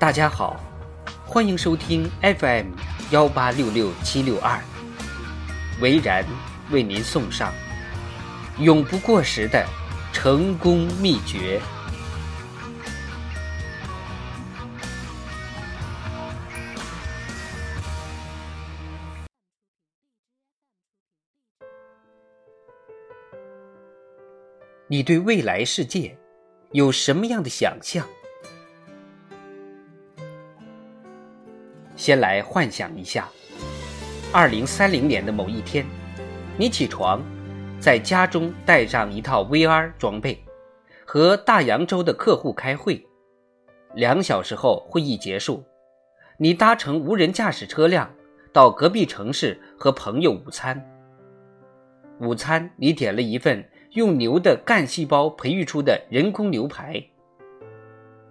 大家好，欢迎收听 FM 幺八六六七六二，维然为您送上永不过时的成功秘诀。你对未来世界有什么样的想象？先来幻想一下，二零三零年的某一天，你起床，在家中带上一套 VR 装备，和大洋洲的客户开会。两小时后，会议结束，你搭乘无人驾驶车辆到隔壁城市和朋友午餐。午餐你点了一份。用牛的干细胞培育出的人工牛排。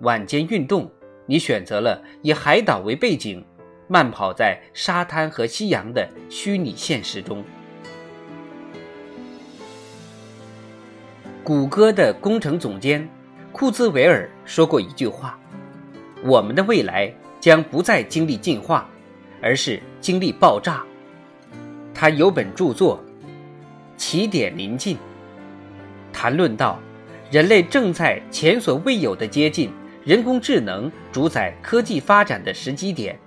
晚间运动，你选择了以海岛为背景，慢跑在沙滩和夕阳的虚拟现实中。谷歌的工程总监库兹韦尔说过一句话：“我们的未来将不再经历进化，而是经历爆炸。”他有本著作《起点临近》。谈论到，人类正在前所未有的接近人工智能主宰科技发展的时机点，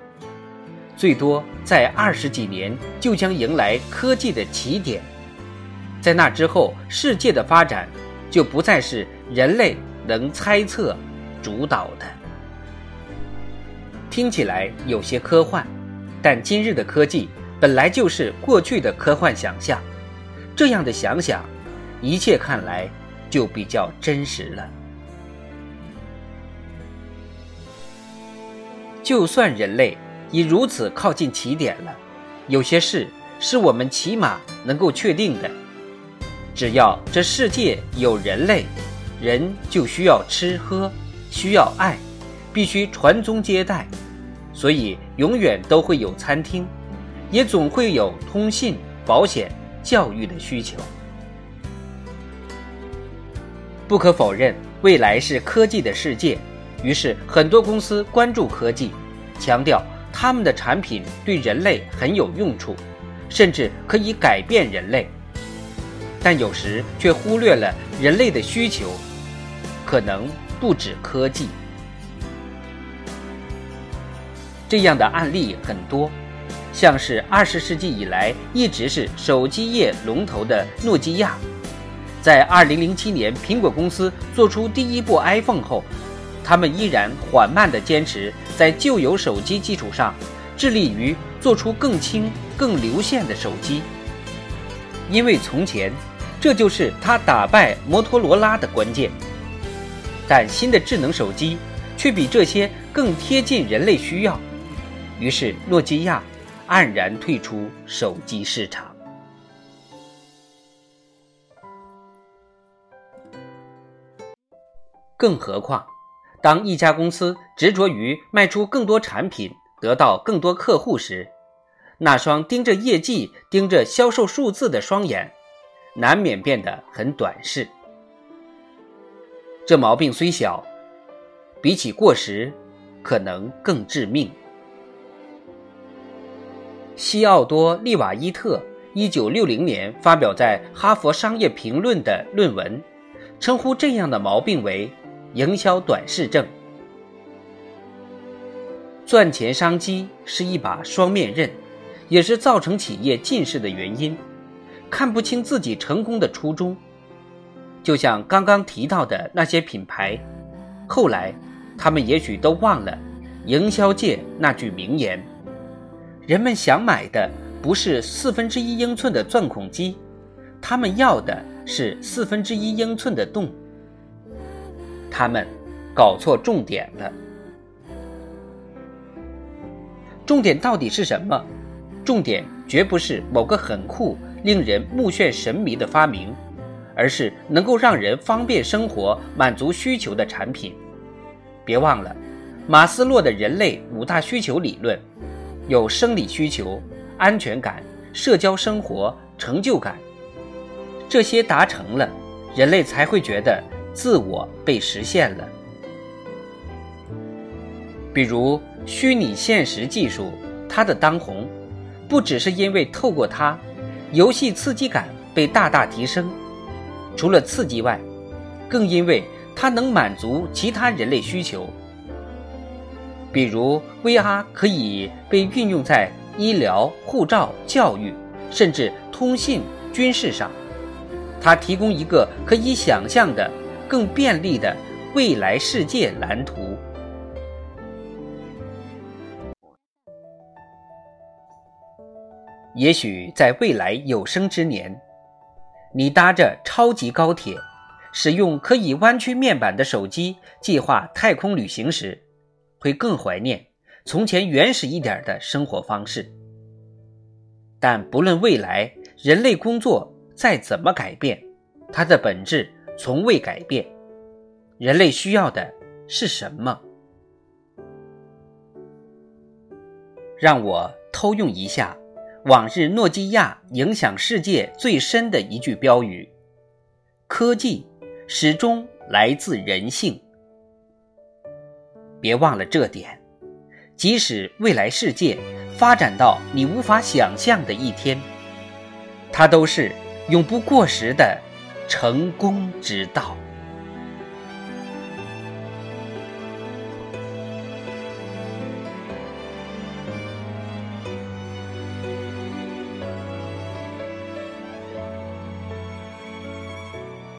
最多在二十几年就将迎来科技的起点，在那之后，世界的发展就不再是人类能猜测、主导的。听起来有些科幻，但今日的科技本来就是过去的科幻想象，这样的想想。一切看来就比较真实了。就算人类已如此靠近起点了，有些事是我们起码能够确定的：只要这世界有人类，人就需要吃喝，需要爱，必须传宗接代，所以永远都会有餐厅，也总会有通信、保险、教育的需求。不可否认，未来是科技的世界。于是，很多公司关注科技，强调他们的产品对人类很有用处，甚至可以改变人类。但有时却忽略了人类的需求，可能不止科技。这样的案例很多，像是二十世纪以来一直是手机业龙头的诺基亚。在2007年，苹果公司做出第一部 iPhone 后，他们依然缓慢地坚持在旧有手机基础上，致力于做出更轻、更流线的手机。因为从前，这就是他打败摩托罗拉的关键。但新的智能手机却比这些更贴近人类需要，于是诺基亚黯然退出手机市场。更何况，当一家公司执着于卖出更多产品、得到更多客户时，那双盯着业绩、盯着销售数字的双眼，难免变得很短视。这毛病虽小，比起过时，可能更致命。西奥多·利瓦伊特一九六零年发表在《哈佛商业评论》的论文，称呼这样的毛病为。营销短视症，赚钱商机是一把双面刃，也是造成企业近视的原因。看不清自己成功的初衷，就像刚刚提到的那些品牌，后来他们也许都忘了营销界那句名言：人们想买的不是四分之一英寸的钻孔机，他们要的是四分之一英寸的洞。他们搞错重点了。重点到底是什么？重点绝不是某个很酷、令人目眩神迷的发明，而是能够让人方便生活、满足需求的产品。别忘了，马斯洛的人类五大需求理论，有生理需求、安全感、社交生活、成就感。这些达成了，人类才会觉得。自我被实现了。比如虚拟现实技术，它的当红，不只是因为透过它，游戏刺激感被大大提升，除了刺激外，更因为它能满足其他人类需求。比如 VR 可以被运用在医疗、护照、教育，甚至通信、军事上，它提供一个可以想象的、更便利的未来世界蓝图。也许在未来有生之年，你搭着超级高铁，使用可以弯曲面板的手机计划太空旅行时，会更怀念从前原始一点的生活方式。但不论未来人类工作再怎么改变，它的本质从未改变。人类需要的是什么？让我偷用一下。往日诺基亚影响世界最深的一句标语：“科技始终来自人性。”别忘了这点，即使未来世界发展到你无法想象的一天，它都是永不过时的成功之道。